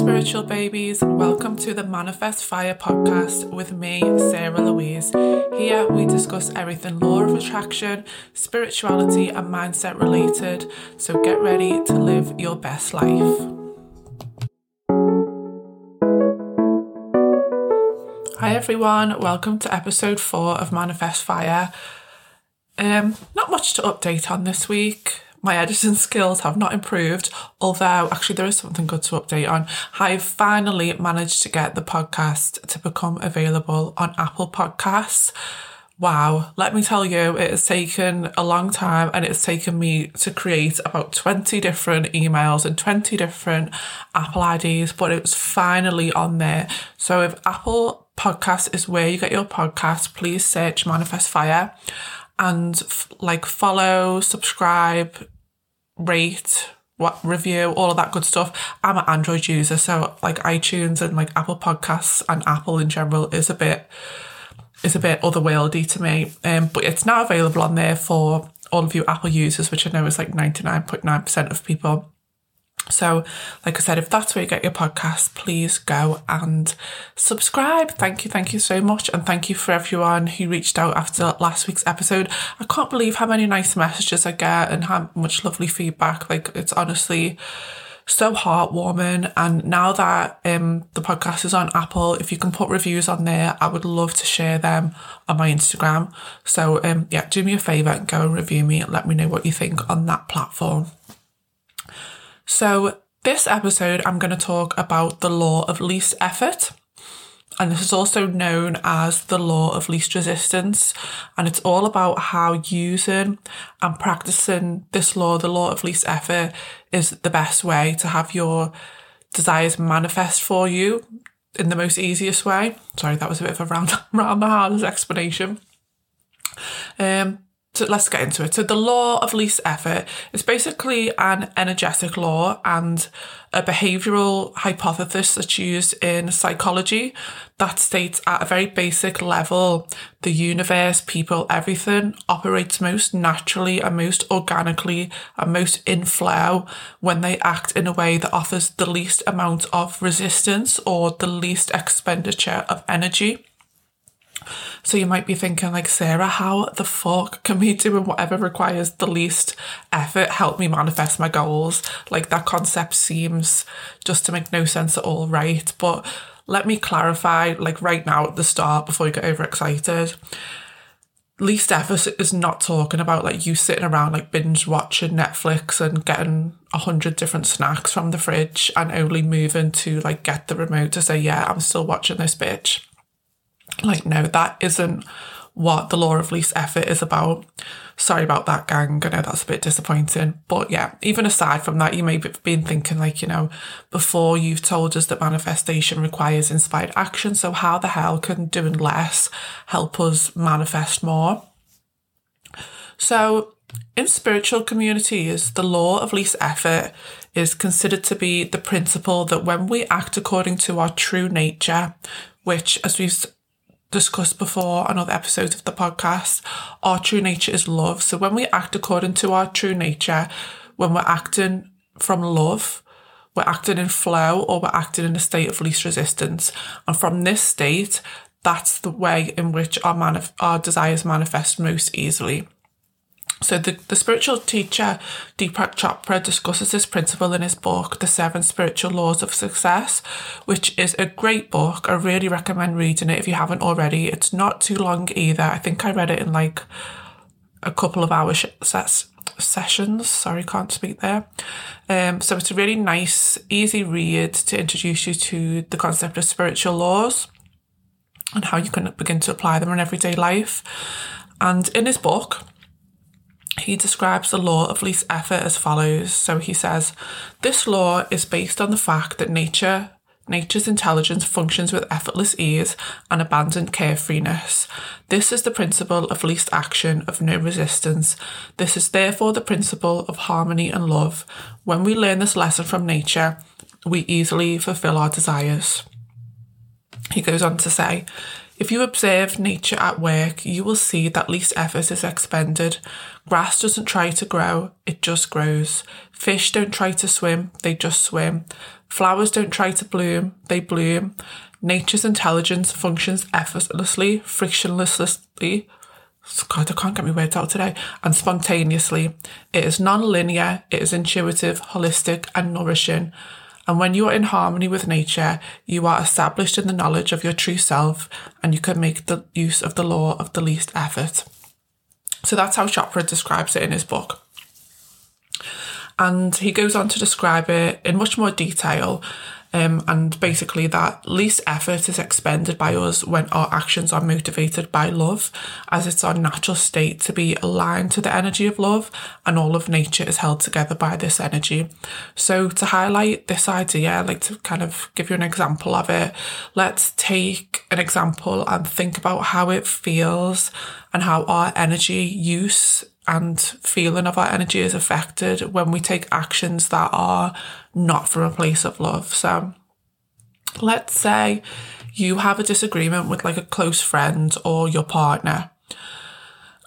spiritual babies. Welcome to the Manifest Fire podcast with me, Sarah Louise. Here we discuss everything law of attraction, spirituality, and mindset related. So get ready to live your best life. Hi everyone, welcome to episode four of Manifest Fire. Um, not much to update on this week my editing skills have not improved, although actually there is something good to update on. I've finally managed to get the podcast to become available on Apple Podcasts. Wow, let me tell you, it has taken a long time and it's taken me to create about 20 different emails and 20 different Apple IDs, but it was finally on there. So if Apple Podcast is where you get your podcast, please search Manifest Fire and like follow, subscribe, rate, what review, all of that good stuff. I'm an Android user, so like iTunes and like Apple Podcasts and Apple in general is a bit is a bit otherworldly to me. Um, but it's now available on there for all of you Apple users, which I know is like 99.9% of people. So, like I said, if that's where you get your podcast, please go and subscribe. Thank you, thank you so much. And thank you for everyone who reached out after last week's episode. I can't believe how many nice messages I get and how much lovely feedback. Like, it's honestly so heartwarming. And now that um, the podcast is on Apple, if you can put reviews on there, I would love to share them on my Instagram. So, um, yeah, do me a favour and go and review me and let me know what you think on that platform. So, this episode, I'm going to talk about the law of least effort. And this is also known as the law of least resistance. And it's all about how using and practicing this law, the law of least effort, is the best way to have your desires manifest for you in the most easiest way. Sorry, that was a bit of a round, round the explanation. Um, so let's get into it. So the law of least effort is basically an energetic law and a behavioral hypothesis that's used in psychology that states at a very basic level the universe, people, everything operates most naturally and most organically and most in flow when they act in a way that offers the least amount of resistance or the least expenditure of energy. So you might be thinking, like, Sarah, how the fuck can we doing whatever requires the least effort help me manifest my goals? Like, that concept seems just to make no sense at all, right? But let me clarify, like, right now at the start before you get overexcited. Least effort is not talking about like you sitting around like binge watching Netflix and getting a hundred different snacks from the fridge and only moving to like get the remote to say, yeah, I'm still watching this bitch like, no, that isn't what the law of least effort is about. Sorry about that, gang. I know that's a bit disappointing. But yeah, even aside from that, you may have been thinking, like, you know, before you've told us that manifestation requires inspired action. So, how the hell can doing less help us manifest more? So, in spiritual communities, the law of least effort is considered to be the principle that when we act according to our true nature, which, as we've discussed before on other episodes of the podcast, our true nature is love. So when we act according to our true nature, when we're acting from love, we're acting in flow or we're acting in a state of least resistance. And from this state, that's the way in which our manif- our desires manifest most easily. So the, the spiritual teacher Deepak Chopra discusses this principle in his book, The Seven Spiritual Laws of Success, which is a great book. I really recommend reading it if you haven't already. It's not too long either. I think I read it in like a couple of hours ses- sessions. Sorry, can't speak there. Um, so it's a really nice, easy read to introduce you to the concept of spiritual laws and how you can begin to apply them in everyday life. And in his book, he describes the law of least effort as follows. So he says, This law is based on the fact that nature nature's intelligence functions with effortless ease and abandoned carefreeness. This is the principle of least action, of no resistance. This is therefore the principle of harmony and love. When we learn this lesson from nature, we easily fulfill our desires. He goes on to say, if you observe nature at work, you will see that least effort is expended. Grass doesn't try to grow, it just grows. Fish don't try to swim, they just swim. Flowers don't try to bloom, they bloom. Nature's intelligence functions effortlessly, frictionlessly. God, I can't get my words out today. And spontaneously. It is non linear, it is intuitive, holistic, and nourishing. And when you are in harmony with nature, you are established in the knowledge of your true self and you can make the use of the law of the least effort. So that's how Chopra describes it in his book. And he goes on to describe it in much more detail. Um, and basically, that least effort is expended by us when our actions are motivated by love, as it's our natural state to be aligned to the energy of love, and all of nature is held together by this energy. So, to highlight this idea, I'd like to kind of give you an example of it. Let's take an example and think about how it feels and how our energy use and feeling of our energy is affected when we take actions that are not from a place of love. So let's say you have a disagreement with like a close friend or your partner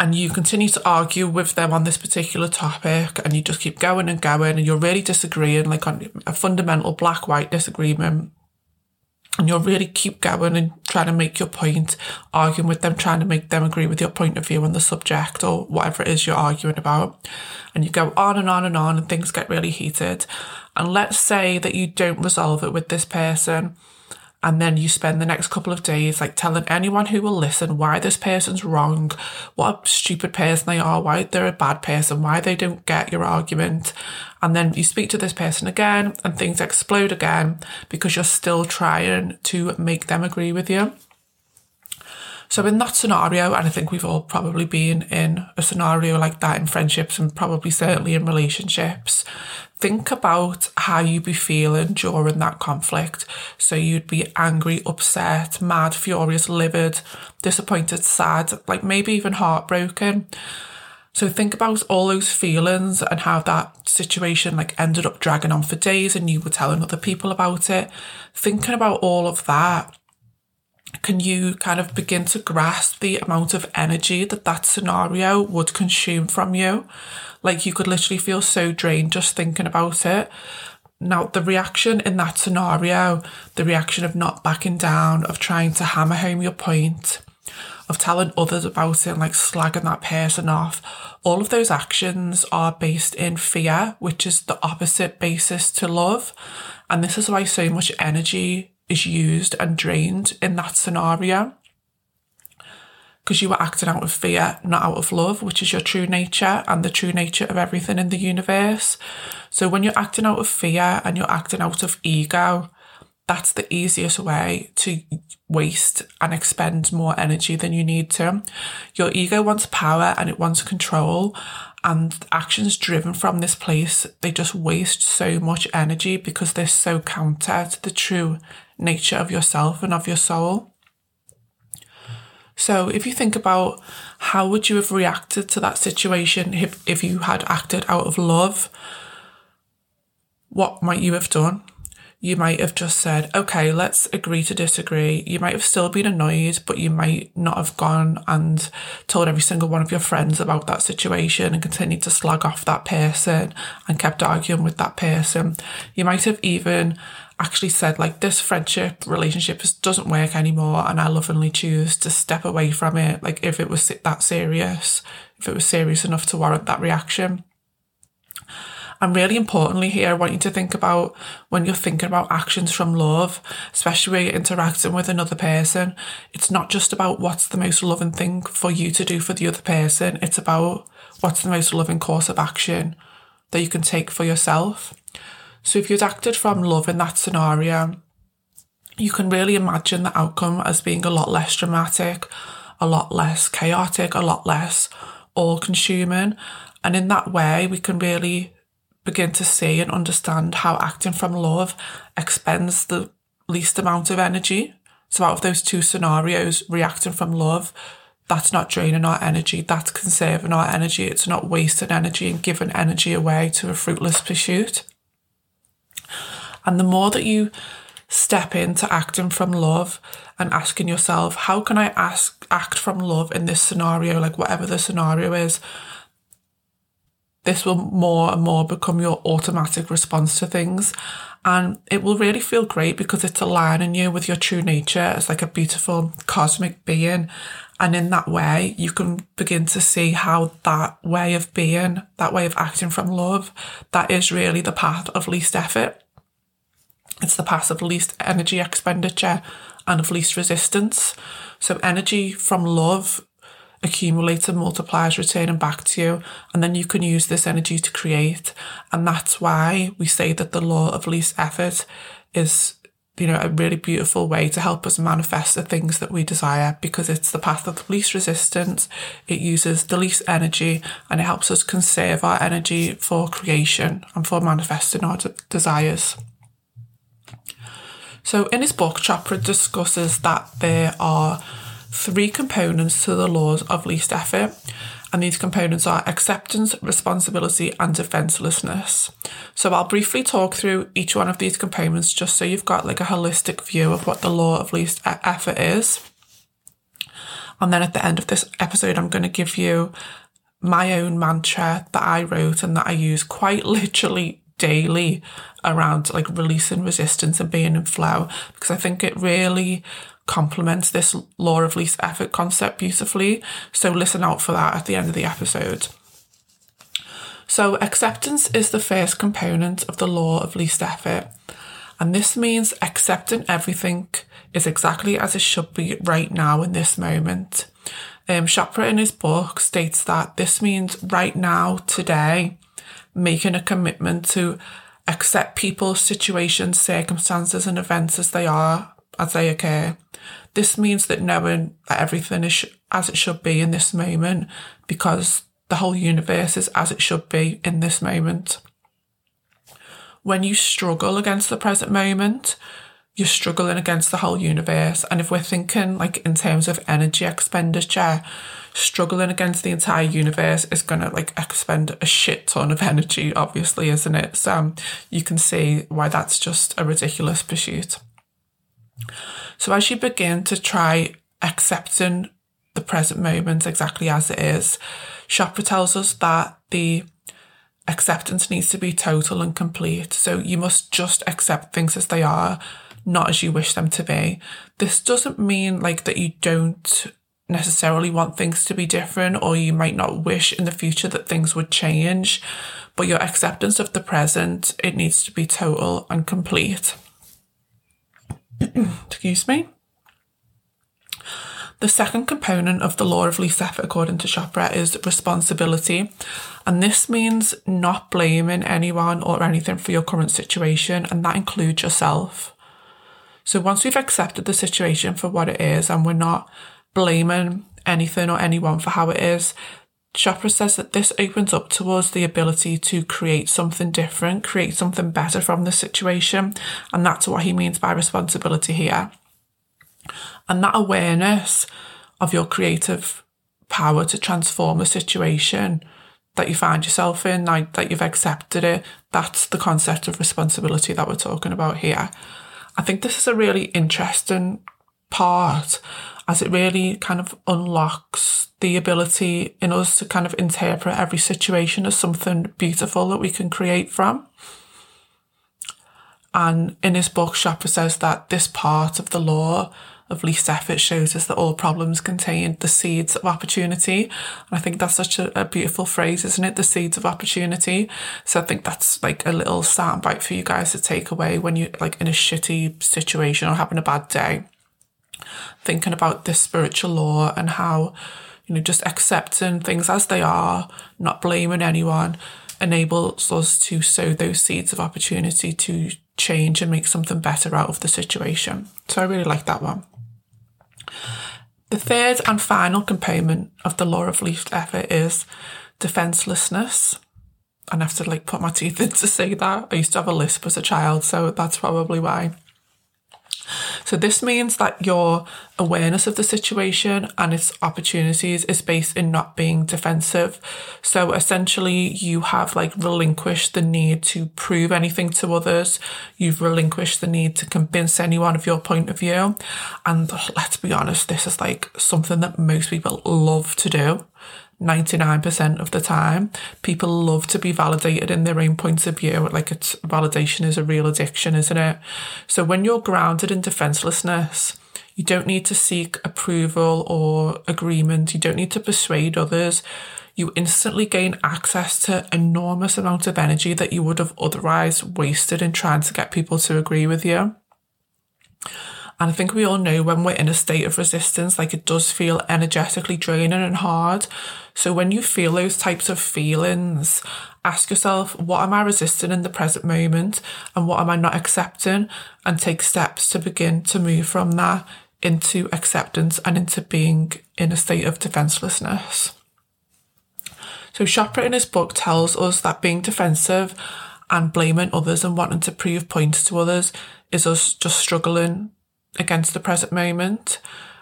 and you continue to argue with them on this particular topic and you just keep going and going and you're really disagreeing like on a fundamental black white disagreement and you'll really keep going and trying to make your point, arguing with them, trying to make them agree with your point of view on the subject or whatever it is you're arguing about. And you go on and on and on and things get really heated. And let's say that you don't resolve it with this person and then you spend the next couple of days like telling anyone who will listen why this person's wrong, what a stupid person they are, why they're a bad person, why they don't get your argument. And then you speak to this person again and things explode again because you're still trying to make them agree with you. So in that scenario, and I think we've all probably been in a scenario like that in friendships and probably certainly in relationships, think about how you'd be feeling during that conflict. So you'd be angry, upset, mad, furious, livid, disappointed, sad, like maybe even heartbroken. So think about all those feelings and how that situation like ended up dragging on for days and you were telling other people about it. Thinking about all of that can you kind of begin to grasp the amount of energy that that scenario would consume from you? Like you could literally feel so drained just thinking about it. Now, the reaction in that scenario, the reaction of not backing down, of trying to hammer home your point, of telling others about it, and like slagging that person off, all of those actions are based in fear, which is the opposite basis to love. And this is why so much energy is used and drained in that scenario because you were acting out of fear, not out of love, which is your true nature and the true nature of everything in the universe. So when you're acting out of fear and you're acting out of ego, that's the easiest way to waste and expend more energy than you need to. Your ego wants power and it wants control and actions driven from this place, they just waste so much energy because they're so counter to the true nature of yourself and of your soul. So if you think about how would you have reacted to that situation if, if you had acted out of love, what might you have done? You might have just said, okay, let's agree to disagree. You might have still been annoyed, but you might not have gone and told every single one of your friends about that situation and continued to slag off that person and kept arguing with that person. You might have even actually said like this friendship relationship just doesn't work anymore and I lovingly choose to step away from it like if it was that serious if it was serious enough to warrant that reaction. And really importantly here I want you to think about when you're thinking about actions from love especially when you're interacting with another person it's not just about what's the most loving thing for you to do for the other person it's about what's the most loving course of action that you can take for yourself so if you'd acted from love in that scenario, you can really imagine the outcome as being a lot less dramatic, a lot less chaotic, a lot less all consuming. And in that way, we can really begin to see and understand how acting from love expends the least amount of energy. So, out of those two scenarios, reacting from love, that's not draining our energy, that's conserving our energy. It's not wasting energy and giving energy away to a fruitless pursuit. And the more that you step into acting from love and asking yourself, how can I ask act from love in this scenario, like whatever the scenario is, this will more and more become your automatic response to things. And it will really feel great because it's aligning you with your true nature as like a beautiful cosmic being. And in that way, you can begin to see how that way of being, that way of acting from love, that is really the path of least effort. It's the path of least energy expenditure and of least resistance. So energy from love accumulates and multiplies, returning back to you. And then you can use this energy to create. And that's why we say that the law of least effort is, you know, a really beautiful way to help us manifest the things that we desire because it's the path of least resistance. It uses the least energy and it helps us conserve our energy for creation and for manifesting our desires. So in his book, Chopra discusses that there are three components to the laws of least effort, and these components are acceptance, responsibility, and defenselessness. So I'll briefly talk through each one of these components just so you've got like a holistic view of what the law of least effort is. And then at the end of this episode, I'm going to give you my own mantra that I wrote and that I use quite literally daily around like releasing resistance and being in flow because I think it really complements this law of least effort concept beautifully. So listen out for that at the end of the episode. So, acceptance is the first component of the law of least effort. And this means accepting everything is exactly as it should be right now in this moment. Um, Chopra in his book states that this means right now, today, making a commitment to accept people's situations, circumstances, and events as they are, as they occur. This means that knowing that everything is as it should be in this moment because the whole universe is as it should be in this moment. When you struggle against the present moment, you're struggling against the whole universe. And if we're thinking like in terms of energy expenditure, struggling against the entire universe is going to like expend a shit ton of energy, obviously, isn't it? So um, you can see why that's just a ridiculous pursuit. So as you begin to try accepting the present moment exactly as it is, Chopra tells us that the acceptance needs to be total and complete. So you must just accept things as they are, not as you wish them to be. This doesn't mean like that you don't necessarily want things to be different or you might not wish in the future that things would change, but your acceptance of the present, it needs to be total and complete. Excuse me. The second component of the law of least effort, according to Chopra, is responsibility. And this means not blaming anyone or anything for your current situation, and that includes yourself. So once we've accepted the situation for what it is and we're not blaming anything or anyone for how it is, Chopra says that this opens up to us the ability to create something different, create something better from the situation. And that's what he means by responsibility here. And that awareness of your creative power to transform a situation that you find yourself in, like that you've accepted it, that's the concept of responsibility that we're talking about here. I think this is a really interesting part as it really kind of unlocks the ability in us to kind of interpret every situation as something beautiful that we can create from. And in his book, Chopra says that this part of the law of least effort shows us that all problems contain the seeds of opportunity. And I think that's such a, a, beautiful phrase, isn't it? The seeds of opportunity. So I think that's like a little soundbite for you guys to take away when you're like in a shitty situation or having a bad day. Thinking about this spiritual law and how, you know, just accepting things as they are, not blaming anyone, enables us to sow those seeds of opportunity to change and make something better out of the situation. So I really like that one. The third and final component of the law of least effort is defenselessness. And I have to like put my teeth in to say that. I used to have a lisp as a child, so that's probably why. So this means that your awareness of the situation and its opportunities is based in not being defensive. So essentially you have like relinquished the need to prove anything to others. You've relinquished the need to convince anyone of your point of view. And let's be honest, this is like something that most people love to do 99% of the time. People love to be validated in their own point of view. Like it's validation is a real addiction, isn't it? So when you're grounded in defenselessness, you don't need to seek approval or agreement. You don't need to persuade others. You instantly gain access to enormous amounts of energy that you would have otherwise wasted in trying to get people to agree with you. And I think we all know when we're in a state of resistance, like it does feel energetically draining and hard. So when you feel those types of feelings, ask yourself, what am I resisting in the present moment? And what am I not accepting? And take steps to begin to move from that into acceptance and into being in a state of defenselessness. So Chopra in his book tells us that being defensive and blaming others and wanting to prove points to others is us just struggling against the present moment.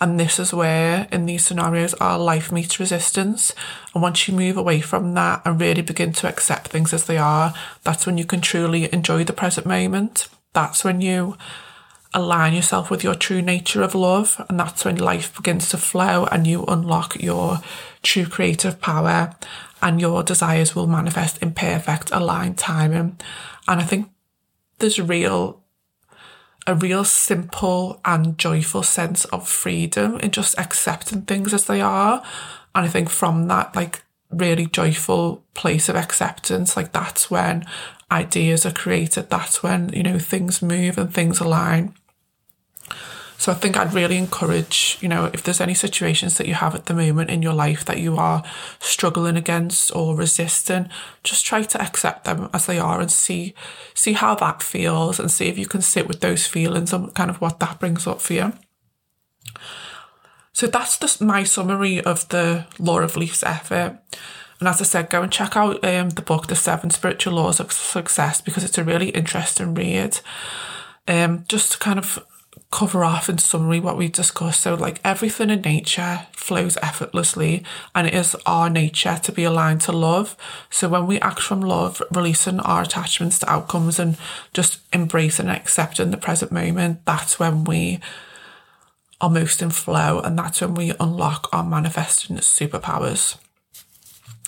And this is where, in these scenarios, our life meets resistance. And once you move away from that and really begin to accept things as they are, that's when you can truly enjoy the present moment. That's when you align yourself with your true nature of love. And that's when life begins to flow and you unlock your true creative power and your desires will manifest in perfect aligned timing. And I think there's real a real simple and joyful sense of freedom in just accepting things as they are. And I think from that, like, really joyful place of acceptance, like, that's when ideas are created. That's when, you know, things move and things align. So I think I'd really encourage, you know, if there's any situations that you have at the moment in your life that you are struggling against or resisting, just try to accept them as they are and see see how that feels and see if you can sit with those feelings and kind of what that brings up for you. So that's just my summary of the Law of Least Effort. And as I said, go and check out um, the book, The Seven Spiritual Laws of Success, because it's a really interesting read. Um, just to kind of cover off in summary what we discussed. So, like everything in nature flows effortlessly, and it is our nature to be aligned to love. So, when we act from love, releasing our attachments to outcomes and just embracing and accepting the present moment, that's when we are most in flow, and that's when we unlock our manifesting superpowers.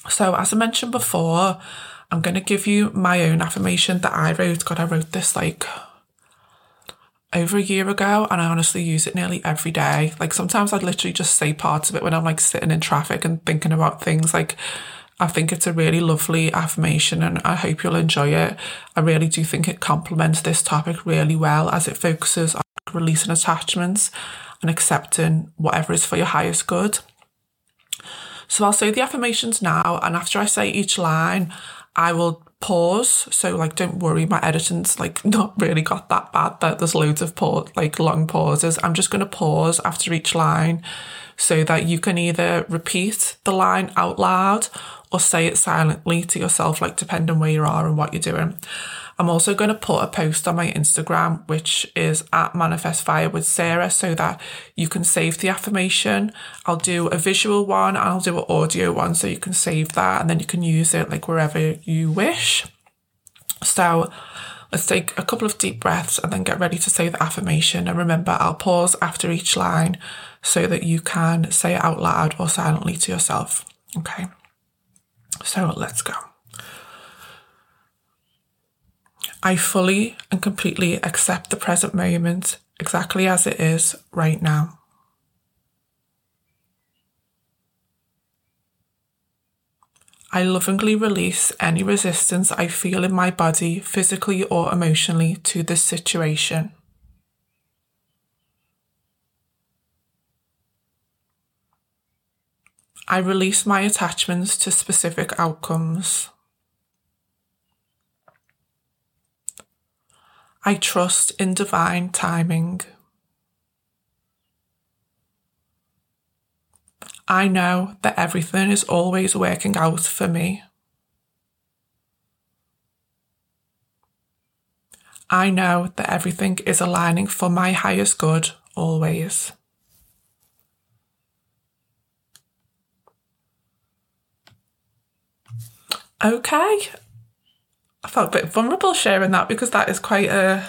So, as I mentioned before, I'm going to give you my own affirmation that I wrote. God, I wrote this like over a year ago and I honestly use it nearly every day. Like sometimes I'd literally just say parts of it when I'm like sitting in traffic and thinking about things. Like I think it's a really lovely affirmation and I hope you'll enjoy it. I really do think it complements this topic really well as it focuses on releasing attachments and accepting whatever is for your highest good. So I'll say the affirmations now and after I say each line, I will pause. So like, don't worry, my editing's like not really got that bad that there's loads of pause, like long pauses. I'm just going to pause after each line so that you can either repeat the line out loud or say it silently to yourself, like depending where you are and what you're doing. I'm also going to put a post on my Instagram, which is at Manifest Fire with Sarah, so that you can save the affirmation. I'll do a visual one and I'll do an audio one, so you can save that and then you can use it like wherever you wish. So let's take a couple of deep breaths and then get ready to say the affirmation. And remember, I'll pause after each line so that you can say it out loud or silently to yourself. Okay. So let's go. I fully and completely accept the present moment exactly as it is right now. I lovingly release any resistance I feel in my body, physically or emotionally, to this situation. I release my attachments to specific outcomes. I trust in divine timing. I know that everything is always working out for me. I know that everything is aligning for my highest good always. Okay, I felt a bit vulnerable sharing that because that is quite a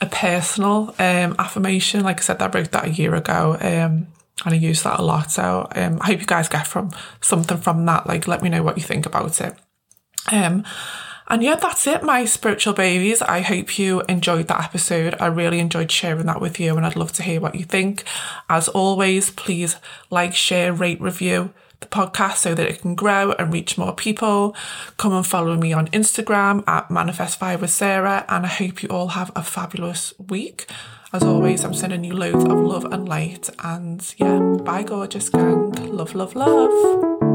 a personal um, affirmation. Like I said, I wrote that a year ago. Um, and I use that a lot. So um, I hope you guys get from something from that. Like, let me know what you think about it. Um, and yeah, that's it, my spiritual babies. I hope you enjoyed that episode. I really enjoyed sharing that with you, and I'd love to hear what you think. As always, please like, share, rate, review the podcast so that it can grow and reach more people. Come and follow me on Instagram at Manifest Fire with Sarah, and I hope you all have a fabulous week. As always, I'm sending you loads of love and light, and yeah, bye, gorgeous gang. Love, love, love.